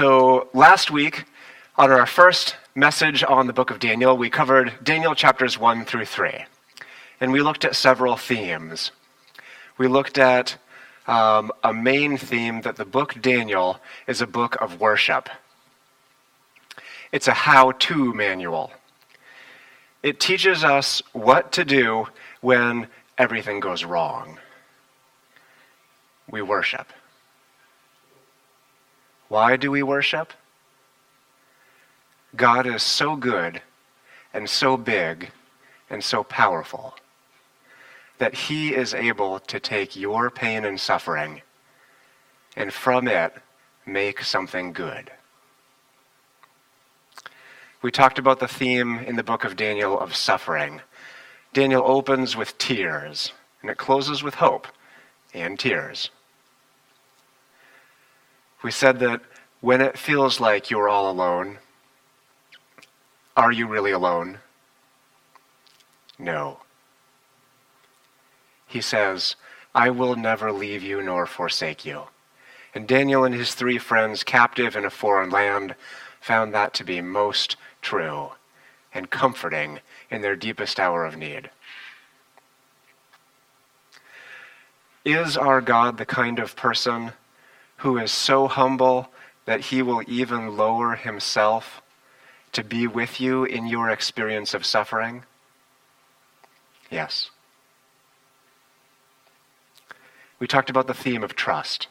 So, last week, on our first message on the book of Daniel, we covered Daniel chapters 1 through 3. And we looked at several themes. We looked at um, a main theme that the book Daniel is a book of worship. It's a how to manual. It teaches us what to do when everything goes wrong. We worship. Why do we worship? God is so good and so big and so powerful that He is able to take your pain and suffering and from it make something good. We talked about the theme in the book of Daniel of suffering. Daniel opens with tears and it closes with hope and tears. We said that when it feels like you're all alone, are you really alone? No. He says, I will never leave you nor forsake you. And Daniel and his three friends, captive in a foreign land, found that to be most true and comforting in their deepest hour of need. Is our God the kind of person who is so humble that he will even lower himself to be with you in your experience of suffering? Yes. We talked about the theme of trust.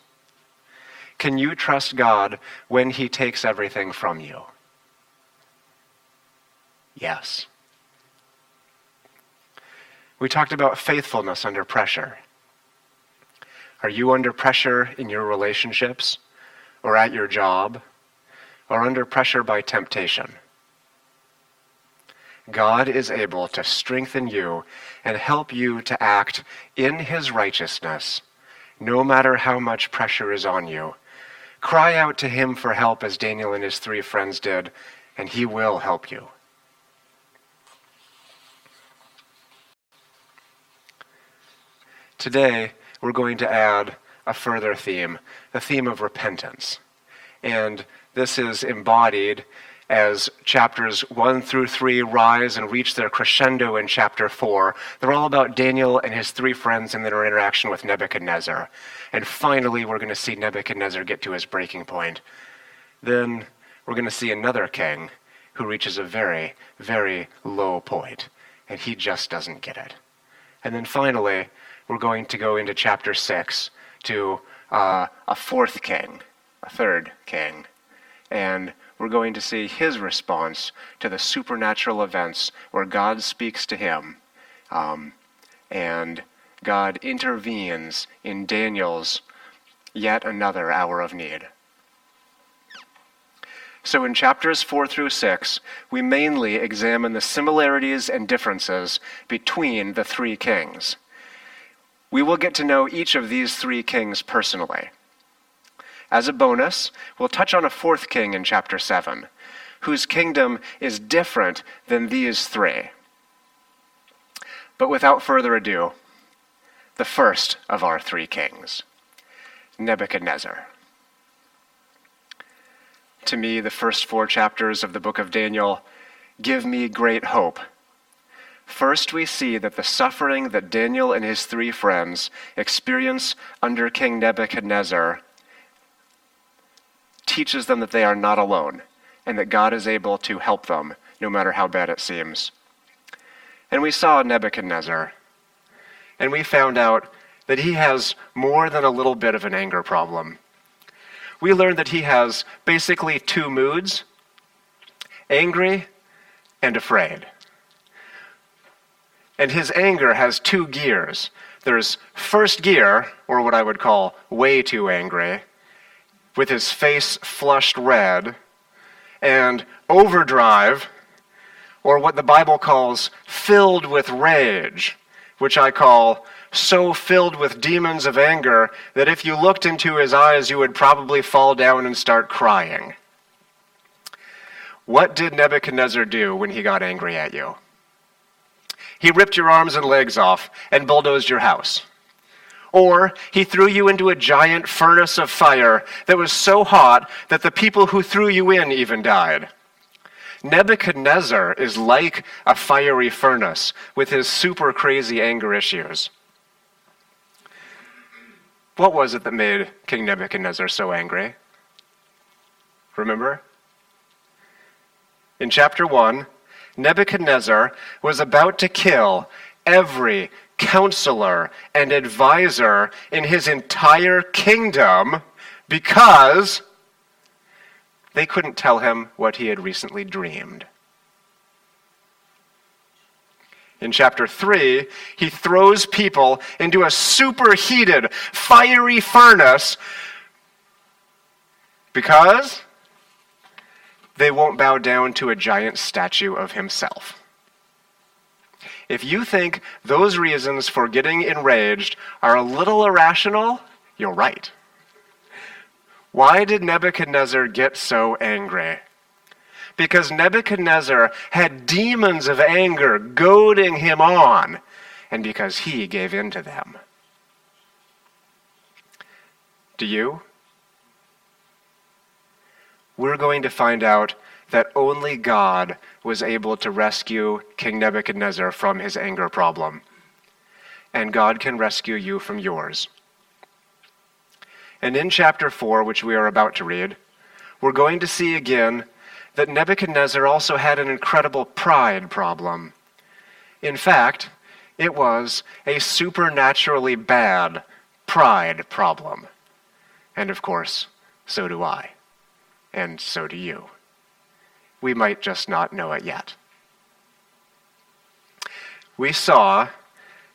Can you trust God when he takes everything from you? Yes. We talked about faithfulness under pressure. Are you under pressure in your relationships? or at your job or under pressure by temptation. God is able to strengthen you and help you to act in his righteousness, no matter how much pressure is on you. Cry out to him for help as Daniel and his three friends did, and he will help you. Today, we're going to add a further theme, the theme of repentance. And this is embodied as chapters 1 through 3 rise and reach their crescendo in chapter 4. They're all about Daniel and his three friends and their interaction with Nebuchadnezzar. And finally, we're going to see Nebuchadnezzar get to his breaking point. Then we're going to see another king who reaches a very, very low point, and he just doesn't get it. And then finally, we're going to go into chapter 6 to uh, a fourth king, a third king. And we're going to see his response to the supernatural events where God speaks to him. Um, and God intervenes in Daniel's yet another hour of need. So, in chapters 4 through 6, we mainly examine the similarities and differences between the three kings. We will get to know each of these three kings personally. As a bonus, we'll touch on a fourth king in chapter 7, whose kingdom is different than these three. But without further ado, the first of our three kings, Nebuchadnezzar. To me, the first four chapters of the book of Daniel give me great hope First, we see that the suffering that Daniel and his three friends experience under King Nebuchadnezzar teaches them that they are not alone and that God is able to help them no matter how bad it seems. And we saw Nebuchadnezzar, and we found out that he has more than a little bit of an anger problem. We learned that he has basically two moods angry and afraid. And his anger has two gears. There's first gear, or what I would call way too angry, with his face flushed red, and overdrive, or what the Bible calls filled with rage, which I call so filled with demons of anger that if you looked into his eyes, you would probably fall down and start crying. What did Nebuchadnezzar do when he got angry at you? He ripped your arms and legs off and bulldozed your house. Or he threw you into a giant furnace of fire that was so hot that the people who threw you in even died. Nebuchadnezzar is like a fiery furnace with his super crazy anger issues. What was it that made King Nebuchadnezzar so angry? Remember? In chapter 1, Nebuchadnezzar was about to kill every counselor and advisor in his entire kingdom because they couldn't tell him what he had recently dreamed. In chapter 3, he throws people into a superheated, fiery furnace because they won't bow down to a giant statue of himself. If you think those reasons for getting enraged are a little irrational, you're right. Why did Nebuchadnezzar get so angry? Because Nebuchadnezzar had demons of anger goading him on, and because he gave in to them. Do you? We're going to find out that only God was able to rescue King Nebuchadnezzar from his anger problem. And God can rescue you from yours. And in chapter 4, which we are about to read, we're going to see again that Nebuchadnezzar also had an incredible pride problem. In fact, it was a supernaturally bad pride problem. And of course, so do I and so do you. We might just not know it yet. We saw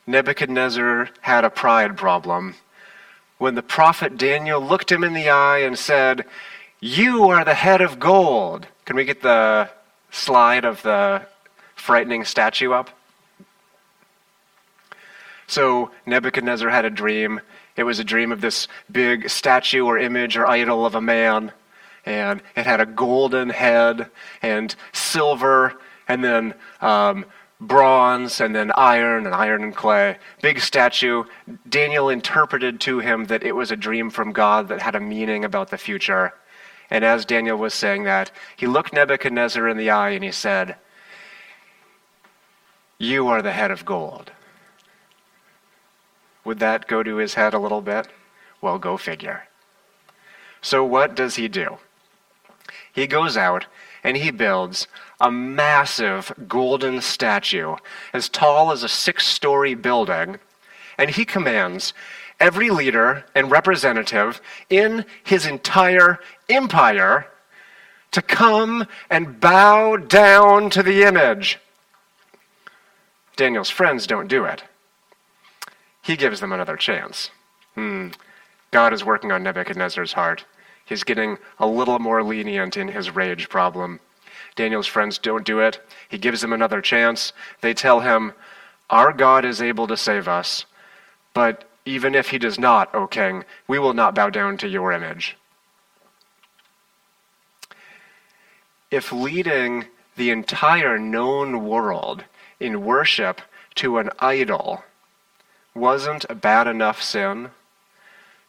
Nebuchadnezzar had a pride problem when the prophet Daniel looked him in the eye and said, You are the head of gold. Can we get the slide of the frightening statue up? So Nebuchadnezzar had a dream. It was a dream of this big statue or image or idol of a man and it had a golden head and silver and then um, bronze and then iron and iron and clay. Big statue. Daniel interpreted to him that it was a dream from God that had a meaning about the future. And as Daniel was saying that, he looked Nebuchadnezzar in the eye and he said, You are the head of gold. Would that go to his head a little bit? Well, go figure. So, what does he do? He goes out and he builds a massive golden statue as tall as a six story building, and he commands every leader and representative in his entire empire to come and bow down to the image. Daniel's friends don't do it. He gives them another chance. Hmm. God is working on Nebuchadnezzar's heart. He's getting a little more lenient in his rage problem. Daniel's friends don't do it. He gives them another chance. They tell him, Our God is able to save us, but even if he does not, O king, we will not bow down to your image. If leading the entire known world in worship to an idol wasn't a bad enough sin,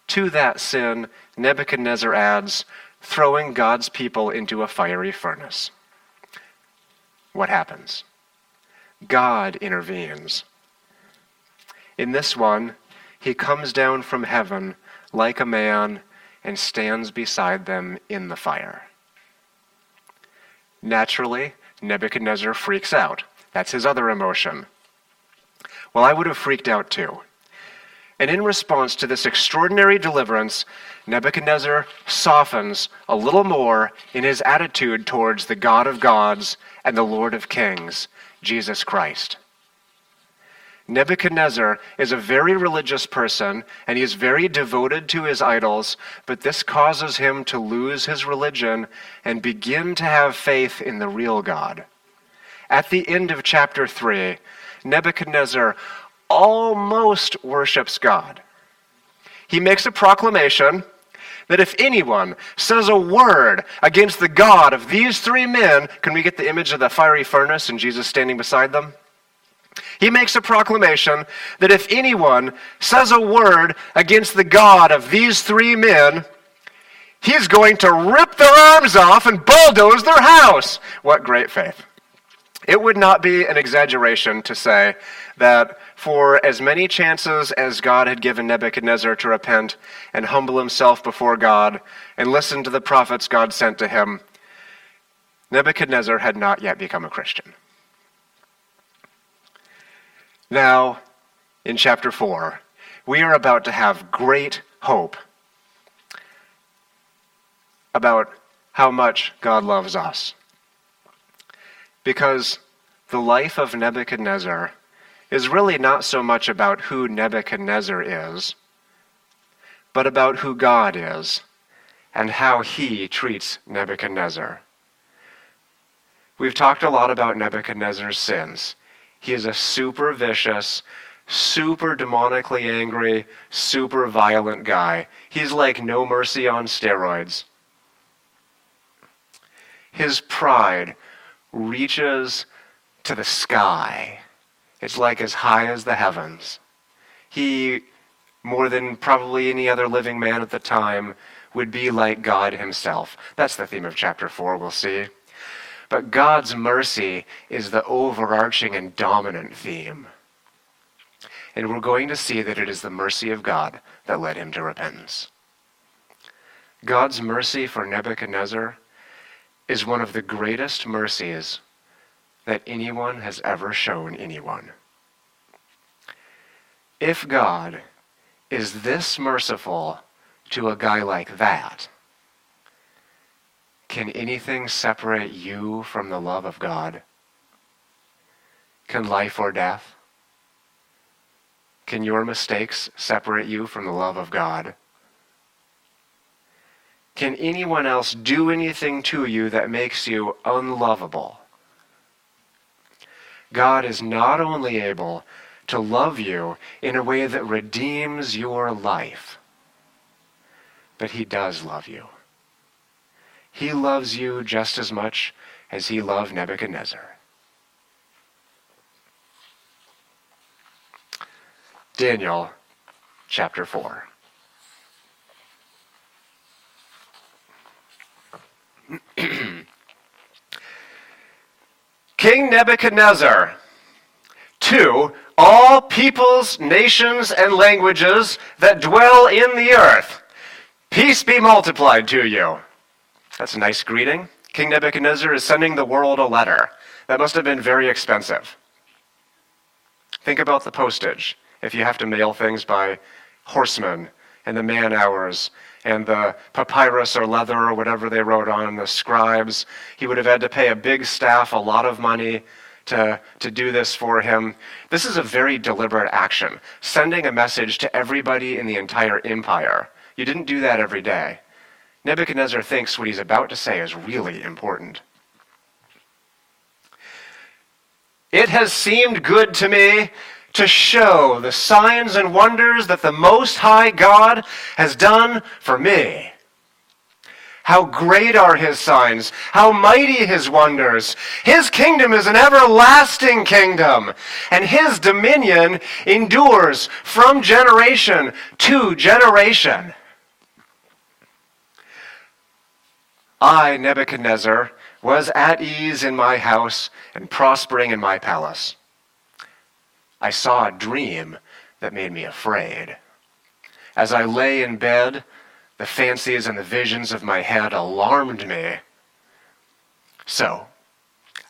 to that sin, Nebuchadnezzar adds, throwing God's people into a fiery furnace. What happens? God intervenes. In this one, he comes down from heaven like a man and stands beside them in the fire. Naturally, Nebuchadnezzar freaks out. That's his other emotion. Well, I would have freaked out too. And in response to this extraordinary deliverance, Nebuchadnezzar softens a little more in his attitude towards the God of gods and the Lord of kings, Jesus Christ. Nebuchadnezzar is a very religious person and he is very devoted to his idols, but this causes him to lose his religion and begin to have faith in the real God. At the end of chapter 3, Nebuchadnezzar almost worships God. He makes a proclamation that if anyone says a word against the God of these three men, can we get the image of the fiery furnace and Jesus standing beside them? He makes a proclamation that if anyone says a word against the God of these three men, he's going to rip their arms off and bulldoze their house. What great faith. It would not be an exaggeration to say that for as many chances as God had given Nebuchadnezzar to repent and humble himself before God and listen to the prophets God sent to him, Nebuchadnezzar had not yet become a Christian. Now, in chapter 4, we are about to have great hope about how much God loves us. Because the life of Nebuchadnezzar is really not so much about who Nebuchadnezzar is, but about who God is and how he treats Nebuchadnezzar. We've talked a lot about Nebuchadnezzar's sins. He is a super vicious, super demonically angry, super violent guy. He's like no mercy on steroids. His pride reaches to the sky. It's like as high as the heavens. He, more than probably any other living man at the time, would be like God himself. That's the theme of chapter 4, we'll see. But God's mercy is the overarching and dominant theme. And we're going to see that it is the mercy of God that led him to repentance. God's mercy for Nebuchadnezzar is one of the greatest mercies that anyone has ever shown anyone. If God is this merciful to a guy like that, can anything separate you from the love of God? Can life or death? Can your mistakes separate you from the love of God? Can anyone else do anything to you that makes you unlovable? God is not only able to love you in a way that redeems your life, but He does love you. He loves you just as much as he loved Nebuchadnezzar. Daniel chapter 4. King Nebuchadnezzar, to all peoples, nations, and languages that dwell in the earth, peace be multiplied to you. That's a nice greeting. King Nebuchadnezzar is sending the world a letter. That must have been very expensive. Think about the postage if you have to mail things by horsemen and the man hours and the papyrus or leather or whatever they wrote on, the scribes. He would have had to pay a big staff a lot of money to, to do this for him. This is a very deliberate action, sending a message to everybody in the entire empire. You didn't do that every day. Nebuchadnezzar thinks what he's about to say is really important. It has seemed good to me to show the signs and wonders that the Most High God has done for me. How great are his signs, how mighty his wonders. His kingdom is an everlasting kingdom, and his dominion endures from generation to generation. I, Nebuchadnezzar, was at ease in my house and prospering in my palace. I saw a dream that made me afraid. As I lay in bed, the fancies and the visions of my head alarmed me. So,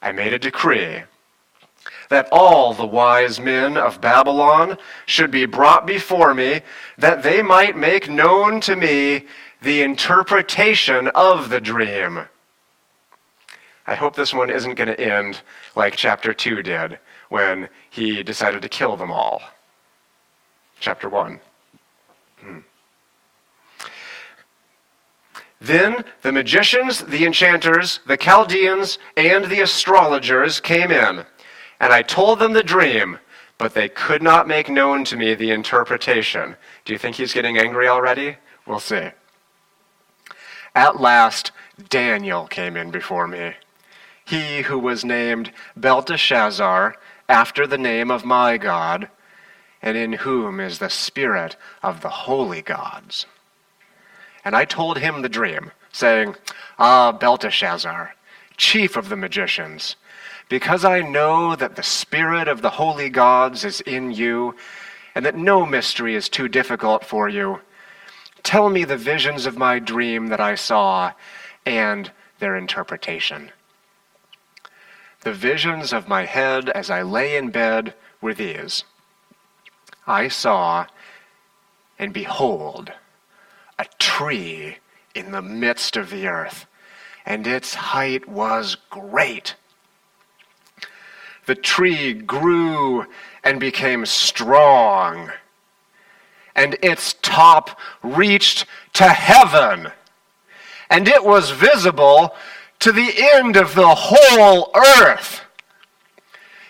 I made a decree that all the wise men of Babylon should be brought before me, that they might make known to me the interpretation of the dream. I hope this one isn't going to end like chapter 2 did when he decided to kill them all. Chapter 1. Then the magicians, the enchanters, the Chaldeans, and the astrologers came in, and I told them the dream, but they could not make known to me the interpretation. Do you think he's getting angry already? We'll see. At last, Daniel came in before me. He who was named Belteshazzar, after the name of my God, and in whom is the spirit of the holy gods. And I told him the dream, saying, Ah, Belteshazzar, chief of the magicians, because I know that the spirit of the holy gods is in you, and that no mystery is too difficult for you, tell me the visions of my dream that I saw and their interpretation. The visions of my head as I lay in bed were these I saw, and behold, a tree in the midst of the earth, and its height was great. The tree grew and became strong, and its top reached to heaven, and it was visible to the end of the whole earth.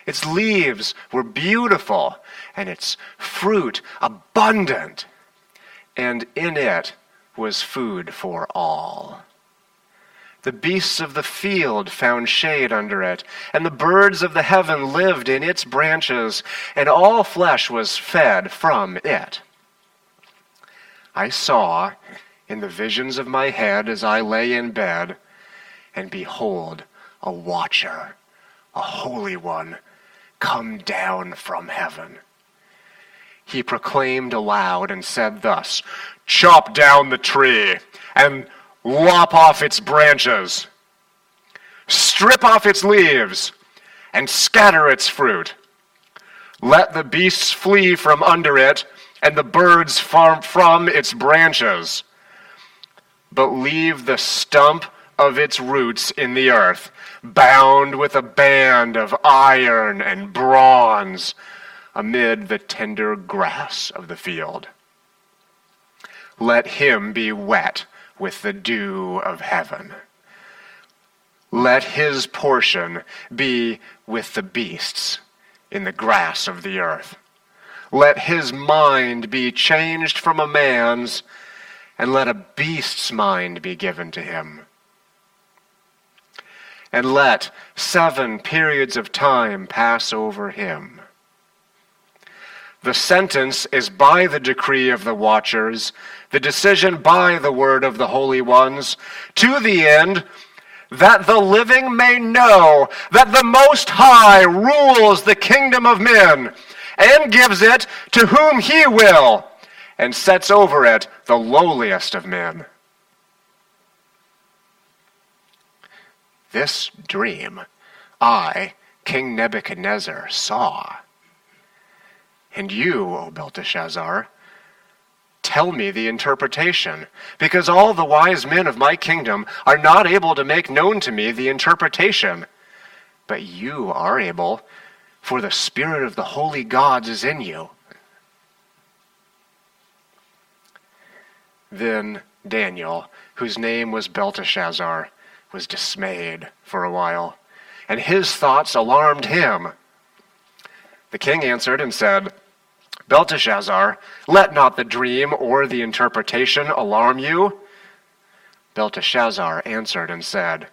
Its leaves were beautiful, and its fruit abundant, and in it was food for all. The beasts of the field found shade under it, and the birds of the heaven lived in its branches, and all flesh was fed from it. I saw in the visions of my head as I lay in bed and behold, a watcher, a holy one, come down from heaven. He proclaimed aloud and said thus Chop down the tree and lop off its branches, strip off its leaves, and scatter its fruit. Let the beasts flee from under it, and the birds from, from its branches. But leave the stump of its roots in the earth, bound with a band of iron and bronze amid the tender grass of the field. Let him be wet with the dew of heaven. Let his portion be with the beasts in the grass of the earth. Let his mind be changed from a man's, and let a beast's mind be given to him and let seven periods of time pass over him. The sentence is by the decree of the watchers, the decision by the word of the holy ones, to the end that the living may know that the Most High rules the kingdom of men and gives it to whom he will and sets over it the lowliest of men. This dream I, King Nebuchadnezzar, saw. And you, O Belteshazzar, tell me the interpretation, because all the wise men of my kingdom are not able to make known to me the interpretation. But you are able, for the Spirit of the holy gods is in you. Then Daniel, whose name was Belteshazzar, was dismayed for a while, and his thoughts alarmed him. The king answered and said, Belteshazzar, let not the dream or the interpretation alarm you. Belteshazzar answered and said,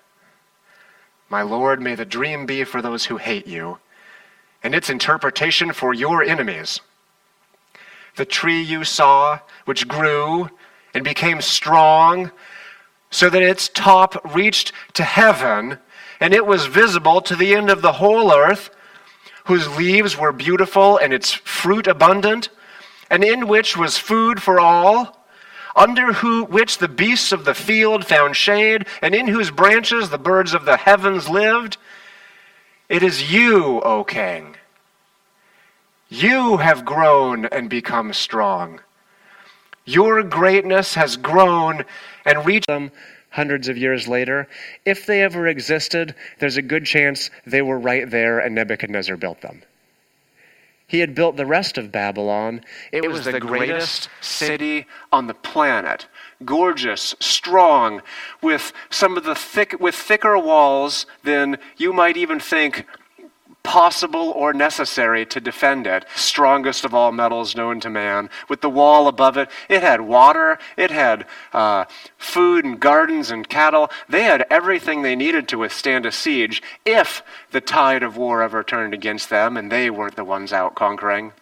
My lord, may the dream be for those who hate you, and its interpretation for your enemies. The tree you saw, which grew and became strong, so that its top reached to heaven, and it was visible to the end of the whole earth, whose leaves were beautiful and its fruit abundant, and in which was food for all, under who, which the beasts of the field found shade, and in whose branches the birds of the heavens lived. It is you, O king. You have grown and become strong. Your greatness has grown and reached them hundreds of years later. If they ever existed, there's a good chance they were right there and Nebuchadnezzar built them. He had built the rest of Babylon. It, it was, was, the, greatest city on the planet. Gorgeous, strong, with some of the thick, with thicker walls than you might even think possible or necessary to defend it. Strongest of all metals known to man. With the wall above it, it had water, it had uh, food and gardens and cattle. They had everything they needed to withstand a siege if the tide of war ever turned against them and they weren't the ones out conquering.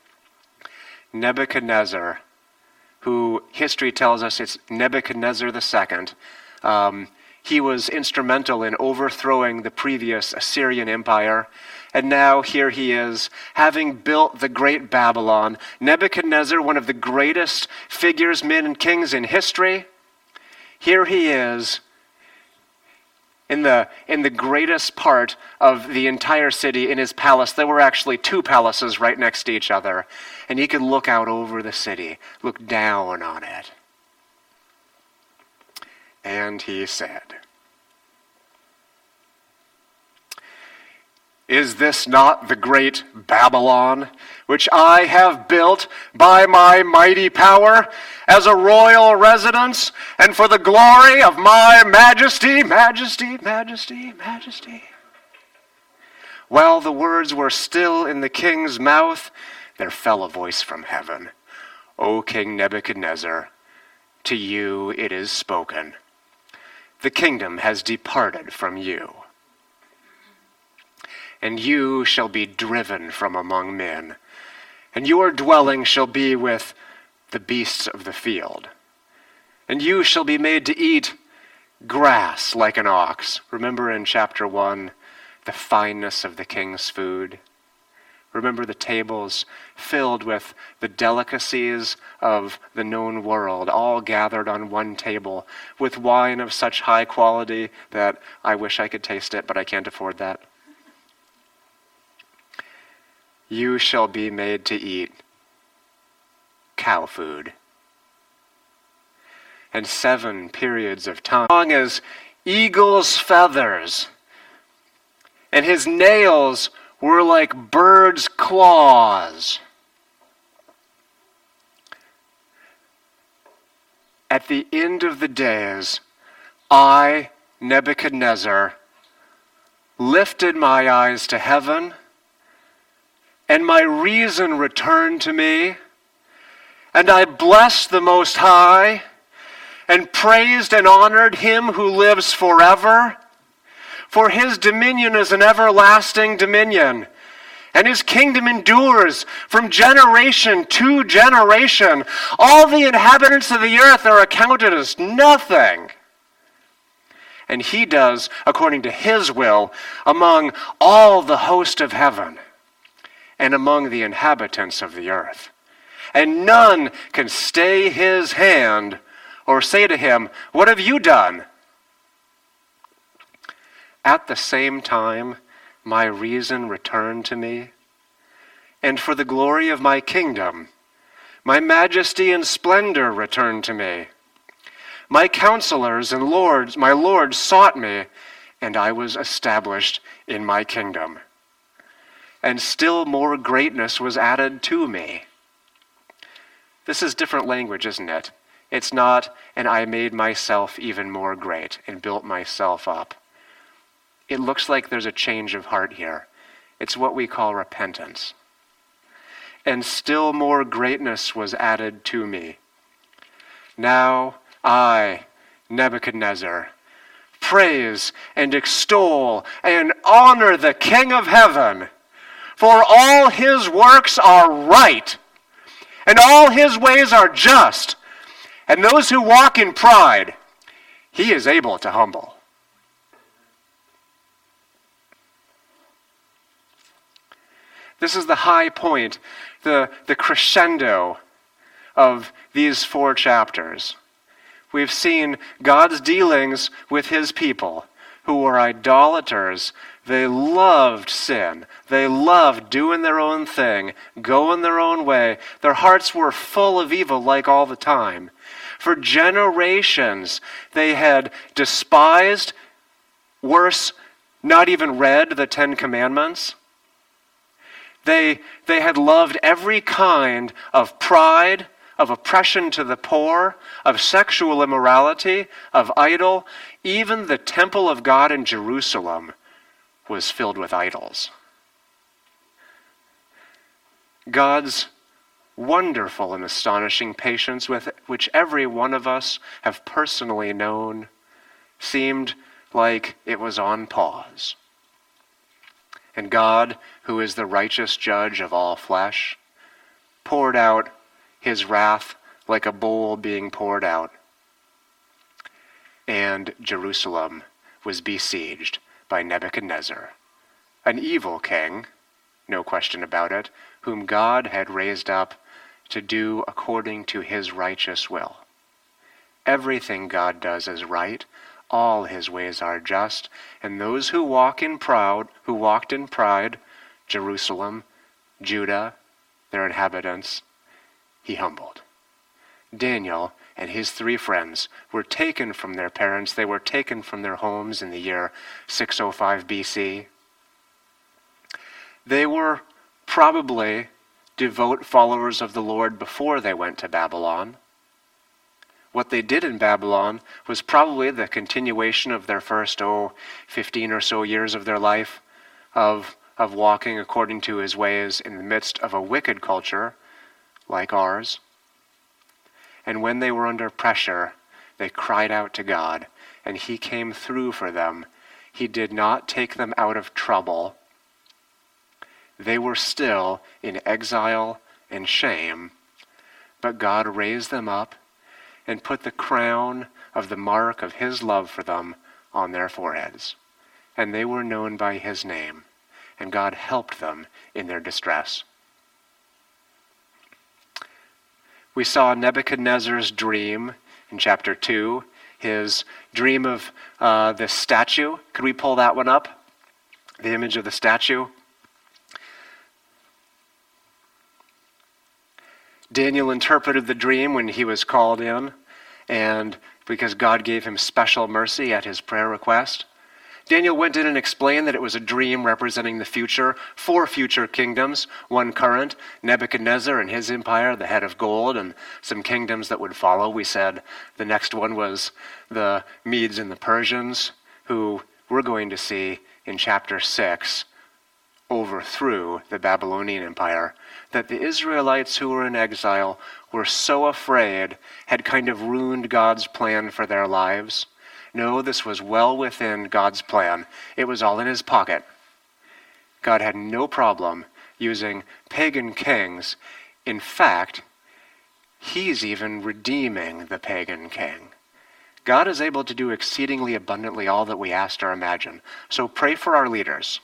Nebuchadnezzar, who history tells us it's Nebuchadnezzar II. Um, he was instrumental in overthrowing the previous Assyrian Empire. And now here he is, having built the great Babylon. Nebuchadnezzar, one of the greatest figures, men, and kings in history. Here he is in the, in the greatest part of the entire city in his palace. There were actually two palaces right next to each other. And he could look out over the city, look down on it. And he said, Is this not the great Babylon, which I have built by my mighty power as a royal residence and for the glory of my majesty, majesty, majesty, majesty? While the words were still in the king's mouth, there fell a voice from heaven O King Nebuchadnezzar, to you it is spoken. The kingdom has departed from you and you shall be driven from among men, and your dwelling shall be with the beasts of the field. And you shall be made to eat grass like an ox. Remember in chapter 1 the fineness of the king's food. Remember the tables filled with the delicacies of the known world, all gathered on one table, with wine of such high quality that I wish I could taste it, but I can't afford that you shall be made to eat cow food. And seven periods of time, long as eagle's feathers, and his nails were like birds' claws. At the end of the days, I, Nebuchadnezzar, lifted my eyes to heaven and my reason returned to me. And I blessed the Most High, and praised and honored him who lives forever. For his dominion is an everlasting dominion, and his kingdom endures from generation to generation. All the inhabitants of the earth are accounted as nothing. And he does according to his will among all the host of heaven and among the inhabitants of the earth. And none can stay his hand or say to him, What have you done? At the same time, my reason returned to me, and for the glory of my kingdom, my majesty and splendor returned to me. My counselors and lords, my lords sought me, and I was established in my kingdom and still more greatness was added to me. This is different language, isn't it? It's not, and I made myself even more great and built myself up. It looks like there's a change of heart here. It's what we call repentance. And still more greatness was added to me. Now I, Nebuchadnezzar, praise and extol and honor the King of heaven for all his works are right, and all his ways are just, and those who walk in pride, he is able to humble. This is the high point, the, the crescendo of these four chapters. We've seen God's dealings with his people who were idolaters, they loved sin. They loved doing their own thing, going their own way. Their hearts were full of evil like all the time. For generations, they had despised, worse, not even read the Ten Commandments. They, they had loved every kind of pride, of oppression to the poor, of sexual immorality, of idol. Even the temple of God in Jerusalem was filled with idols. God's wonderful and astonishing patience with which every one of us have personally known seemed like it was on pause. And God, who is the righteous judge of all flesh, poured out his wrath like a bowl being poured out. And Jerusalem was besieged by Nebuchadnezzar, an evil king, no question about it, whom God had raised up to do according to his righteous will. Everything God does is right, all his ways are just, and those who walk in proud, who walked in pride, Jerusalem, Judah, their inhabitants, he humbled. Daniel and his three friends were taken from their parents. They were taken from their homes in the year 605 BC. They were probably devout followers of the Lord before they went to Babylon. What they did in Babylon was probably the continuation of their first, oh, 15 or so years of their life of, of walking according to his ways in the midst of a wicked culture like ours. And when they were under pressure, they cried out to God, and he came through for them. He did not take them out of trouble they were still in exile and shame, but God raised them up and put the crown of the mark of his love for them on their foreheads. And they were known by his name, and God helped them in their distress. We saw Nebuchadnezzar's dream in chapter 2, his dream of uh, the statue. Could we pull that one up? The image of the statue. Daniel interpreted the dream when he was called in, and because God gave him special mercy at his prayer request. Daniel went in and explained that it was a dream representing the future, four future kingdoms, one current, Nebuchadnezzar and his empire, the head of gold, and some kingdoms that would follow. We said the next one was the Medes and the Persians, who we're going to see in chapter 6 overthrew the Babylonian Empire, that the Israelites who were in exile were so afraid had kind of ruined God's plan for their lives. No, this was well within God's plan. It was all in his pocket. God had no problem using pagan kings. In fact, he's even redeeming the pagan king. God is able to do exceedingly abundantly all that we ask or imagine. So pray for our leaders.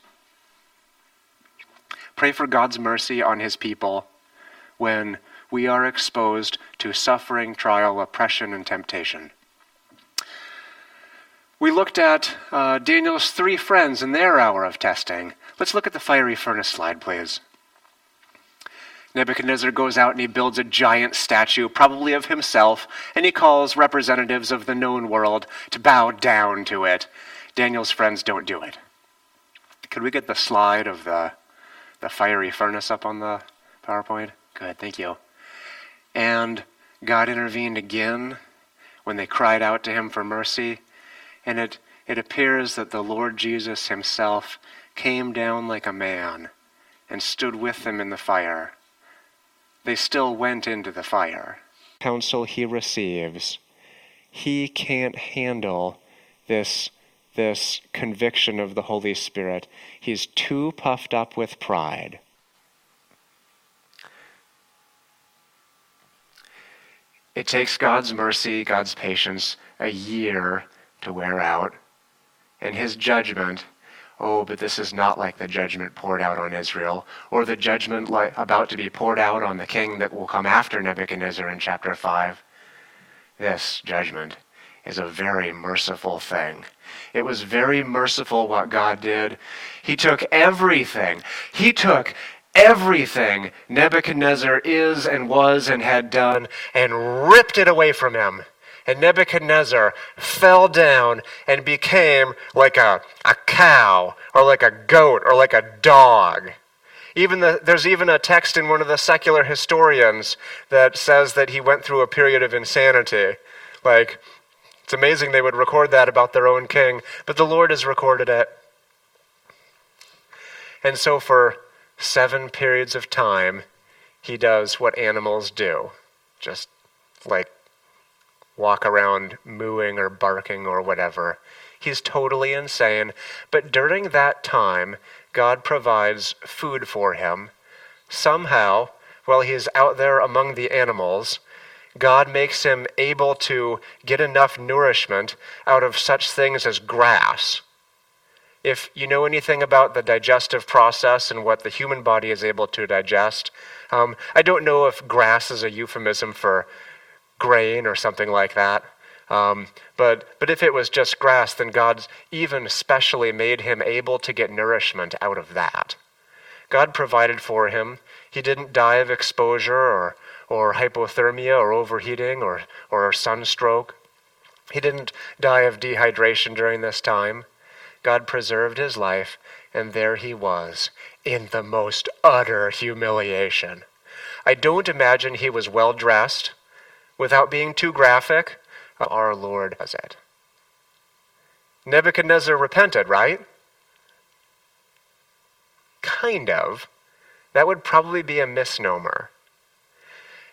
Pray for God's mercy on his people when we are exposed to suffering, trial, oppression, and temptation. We looked at uh, Daniel's three friends in their hour of testing. Let's look at the fiery furnace slide, please. Nebuchadnezzar goes out and he builds a giant statue, probably of himself, and he calls representatives of the known world to bow down to it. Daniel's friends don't do it. Could we get the slide of the the fiery furnace up on the PowerPoint? Good, thank you. And God intervened again when they cried out to him for mercy. And it, it appears that the Lord Jesus himself came down like a man and stood with them in the fire. They still went into the fire. Counsel he receives. He can't handle this this conviction of the Holy Spirit. He's too puffed up with pride. It takes God's mercy, God's patience, a year to wear out. And his judgment, oh, but this is not like the judgment poured out on Israel, or the judgment like, about to be poured out on the king that will come after Nebuchadnezzar in chapter 5. This judgment is a very merciful thing. It was very merciful what God did. He took everything. He took everything Nebuchadnezzar is and was and had done and ripped it away from him. And Nebuchadnezzar fell down and became like a, a cow or like a goat or like a dog. Even the, there's even a text in one of the secular historians that says that he went through a period of insanity. Like, it's amazing they would record that about their own king, but the Lord has recorded it. And so, for seven periods of time, he does what animals do just like walk around mooing or barking or whatever. He's totally insane. But during that time, God provides food for him. Somehow, while he's out there among the animals, God makes him able to get enough nourishment out of such things as grass. If you know anything about the digestive process and what the human body is able to digest, um, I don't know if grass is a euphemism for grain or something like that. Um, but, but if it was just grass, then God's even specially made him able to get nourishment out of that. God provided for him. He didn't die of exposure or, or hypothermia or overheating or, or sunstroke. He didn't die of dehydration during this time. God preserved his life, and there he was in the most utter humiliation. I don't imagine he was well dressed. Without being too graphic, our Lord does it. Nebuchadnezzar repented, right? Kind of. That would probably be a misnomer.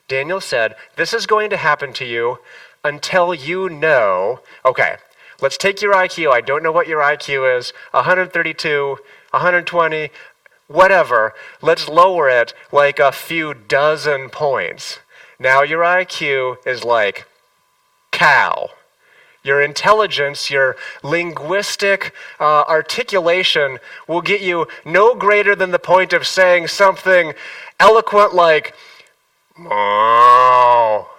Daniel said, This is going to happen to you until you know. Okay, let's take your IQ. I don't know what your IQ is 132, 120, whatever. Let's lower it like a few dozen points. Now your IQ is like cow. Your intelligence, your linguistic uh, articulation will get you no greater than the point of saying something eloquent like, oh,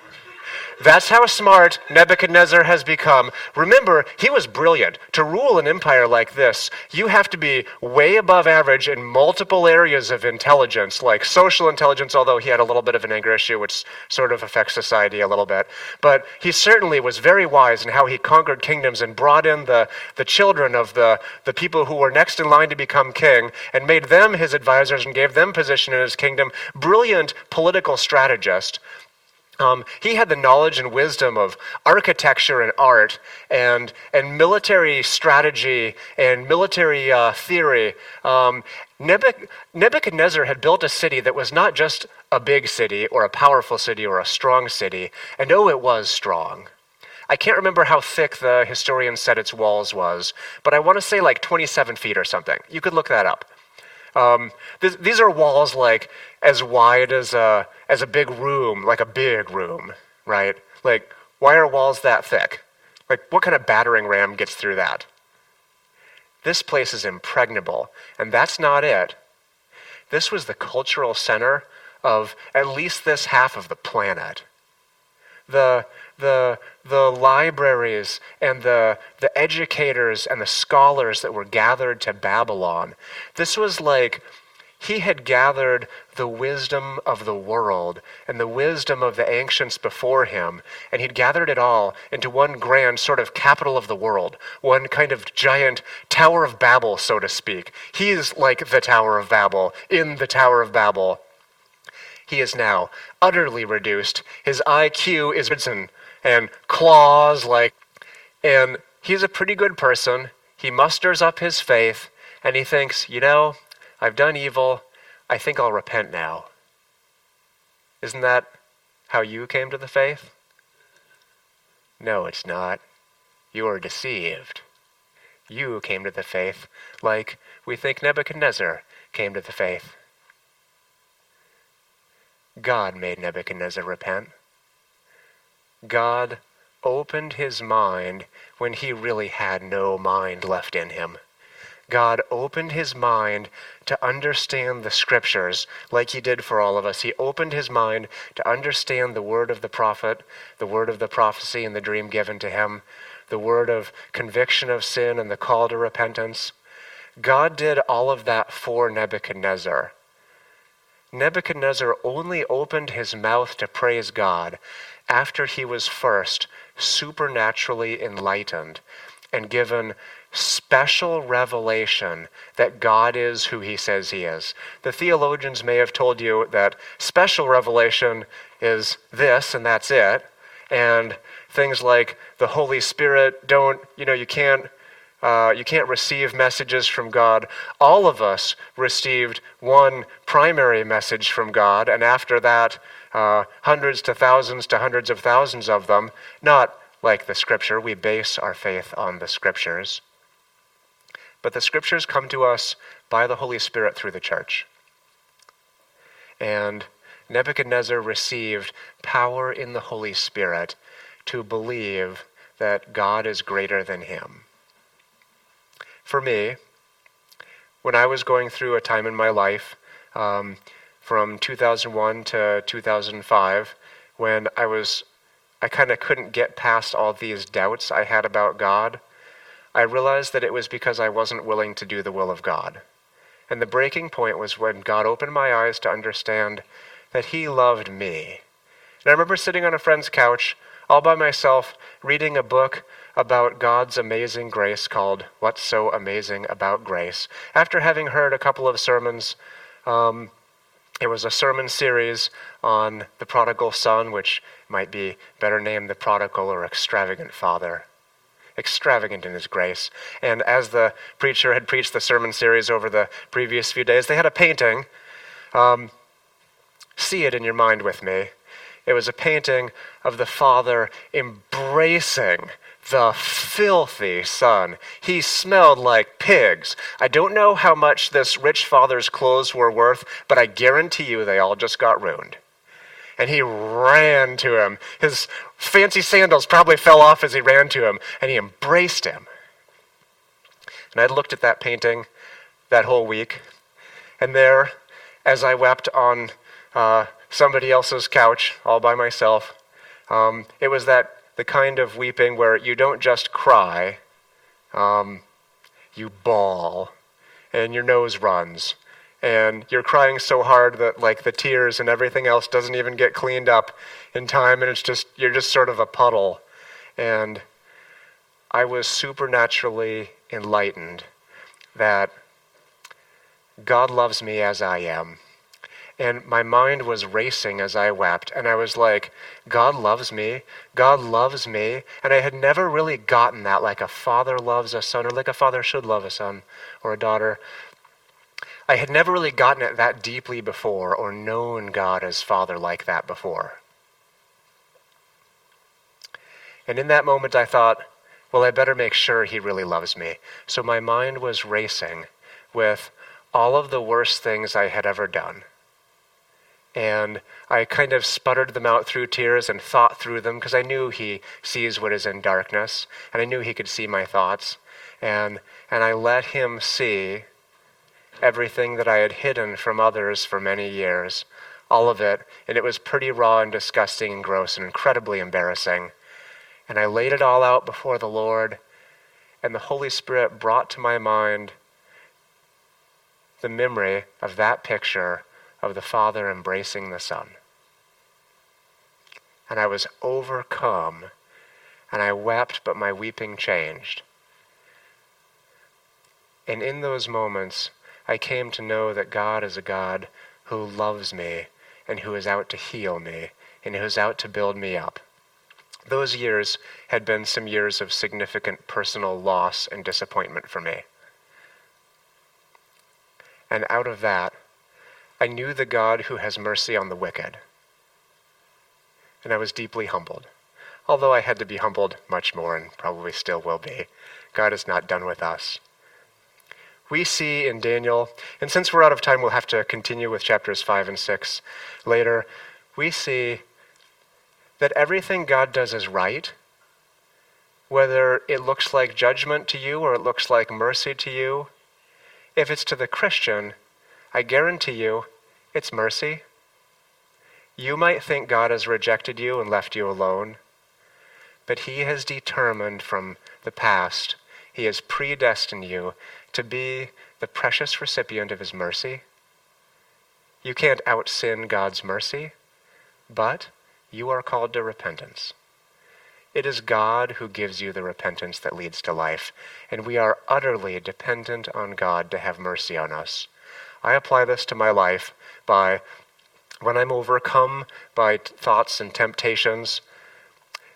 that's how smart Nebuchadnezzar has become. Remember, he was brilliant. To rule an empire like this, you have to be way above average in multiple areas of intelligence, like social intelligence, although he had a little bit of an anger issue, which sort of affects society a little bit. But he certainly was very wise in how he conquered kingdoms and brought in the, the children of the, the people who were next in line to become king and made them his advisors and gave them position in his kingdom. Brilliant political strategist. Um, he had the knowledge and wisdom of architecture and art and, and military strategy and military uh, theory. Um, Nebuchadnezzar had built a city that was not just a big city or a powerful city or a strong city, and oh, it was strong. I can't remember how thick the historian said its walls was, but I want to say like 27 feet or something. You could look that up. Um, th- these are walls like as wide as a as a big room, like a big room, right? Like why are walls that thick? Like what kind of battering ram gets through that? This place is impregnable, and that's not it. This was the cultural center of at least this half of the planet. The the, the libraries and the, the educators and the scholars that were gathered to Babylon. This was like he had gathered the wisdom of the world and the wisdom of the ancients before him, and he'd gathered it all into one grand sort of capital of the world, one kind of giant Tower of Babel, so to speak. He is like the Tower of Babel in the Tower of Babel. He is now utterly reduced. His IQ is risen and claws like and he's a pretty good person. He musters up his faith and he thinks, you know, I've done evil. I think I'll repent now. Isn't that how you came to the faith? No, it's not. You are deceived. You came to the faith like we think Nebuchadnezzar came to the faith. God made Nebuchadnezzar repent. God opened his mind when he really had no mind left in him. God opened his mind to understand the scriptures like he did for all of us. He opened his mind to understand the word of the prophet, the word of the prophecy and the dream given to him, the word of conviction of sin and the call to repentance. God did all of that for Nebuchadnezzar. Nebuchadnezzar only opened his mouth to praise God after he was first supernaturally enlightened and given special revelation that God is who he says he is. The theologians may have told you that special revelation is this and that's it. And things like the Holy Spirit don't, you know, you can't uh, you can't receive messages from God. All of us received one primary message from God, and after that, uh, hundreds to thousands to hundreds of thousands of them, not like the Scripture. We base our faith on the Scriptures. But the Scriptures come to us by the Holy Spirit through the church. And Nebuchadnezzar received power in the Holy Spirit to believe that God is greater than him. For me, when I was going through a time in my life um, from 2001 to 2005, when I was, I kind of couldn't get past all these doubts I had about God, I realized that it was because I wasn't willing to do the will of God. And the breaking point was when God opened my eyes to understand that He loved me. And I remember sitting on a friend's couch all by myself reading a book about God's amazing grace called What's So Amazing About Grace. After having heard a couple of sermons, um, it was a sermon series on the prodigal son, which might be better named the prodigal or extravagant father. Extravagant in his grace. And as the preacher had preached the sermon series over the previous few days, they had a painting. Um, see it in your mind with me. It was a painting of the father embracing the filthy son. He smelled like pigs. I don't know how much this rich father's clothes were worth, but I guarantee you they all just got ruined. And he ran to him. His fancy sandals probably fell off as he ran to him, and he embraced him. And I looked at that painting that whole week, and there, as I wept on uh, somebody else's couch all by myself. Um, it was that the kind of weeping where you don't just cry, um, you bawl, and your nose runs, and you're crying so hard that like the tears and everything else doesn't even get cleaned up in time, and it's just you're just sort of a puddle. And I was supernaturally enlightened that God loves me as I am and my mind was racing as I wept. And I was like, God loves me. God loves me. And I had never really gotten that like a father loves a son, or like a father should love a son or a daughter. I had never really gotten it that deeply before or known God as Father like that before. And in that moment, I thought, well, I better make sure He really loves me. So my mind was racing with all of the worst things I had ever done and I kind of sputtered them out through tears and thought through them because I knew he sees what is in darkness, and I knew he could see my thoughts. And, and I let him see everything that I had hidden from others for many years, all of it, and it was pretty raw and disgusting and gross and incredibly embarrassing. And I laid it all out before the Lord, and the Holy Spirit brought to my mind the memory of that picture of the Father embracing the Son. And I was overcome, and I wept, but my weeping changed. And in those moments, I came to know that God is a God who loves me and who is out to heal me and who is out to build me up. Those years had been some years of significant personal loss and disappointment for me. And out of that, I knew the God who has mercy on the wicked. And I was deeply humbled. Although I had to be humbled much more and probably still will be. God is not done with us. We see in Daniel, and since we're out of time, we'll have to continue with chapters 5 and 6 later. We see that everything God does is right, whether it looks like judgment to you or it looks like mercy to you. If it's to the Christian, I guarantee you it's mercy. You might think God has rejected you and left you alone, but He has determined from the past, He has predestined you to be the precious recipient of His mercy. You can't out sin God's mercy, but you are called to repentance. It is God who gives you the repentance that leads to life, and we are utterly dependent on God to have mercy on us. I apply this to my life by when I'm overcome by thoughts and temptations.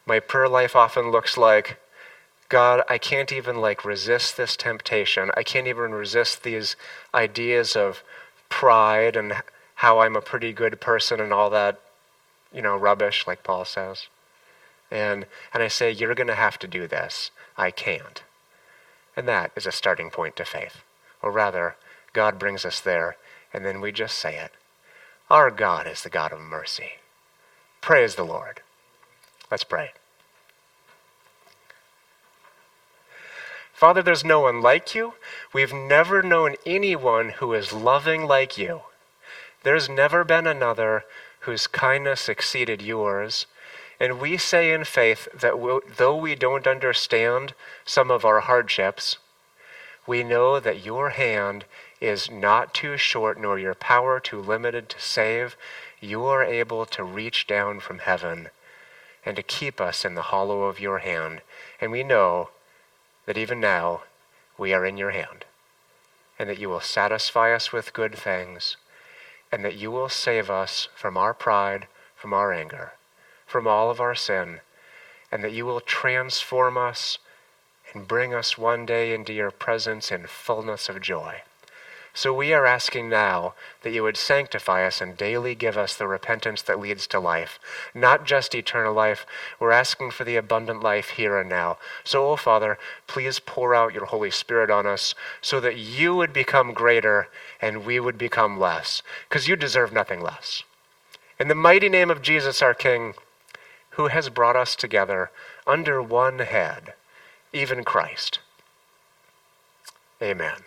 My prayer life often looks like God, I can't even like resist this temptation. I can't even resist these ideas of pride and how I'm a pretty good person and all that, you know, rubbish, like Paul says. And, and I say, You're going to have to do this. I can't. And that is a starting point to faith. Or rather, God brings us there, and then we just say it. Our God is the God of mercy. Praise the Lord. Let's pray. Father, there's no one like you. We've never known anyone who is loving like you. There's never been another whose kindness exceeded yours. And we say in faith that we'll, though we don't understand some of our hardships, we know that your hand is not too short nor your power too limited to save. You are able to reach down from heaven and to keep us in the hollow of your hand. And we know that even now we are in your hand, and that you will satisfy us with good things, and that you will save us from our pride, from our anger, from all of our sin, and that you will transform us and bring us one day into your presence in fullness of joy. So we are asking now that you would sanctify us and daily give us the repentance that leads to life, not just eternal life. We're asking for the abundant life here and now. So, oh Father, please pour out your Holy Spirit on us so that you would become greater and we would become less, because you deserve nothing less. In the mighty name of Jesus, our King, who has brought us together under one head, even Christ. Amen.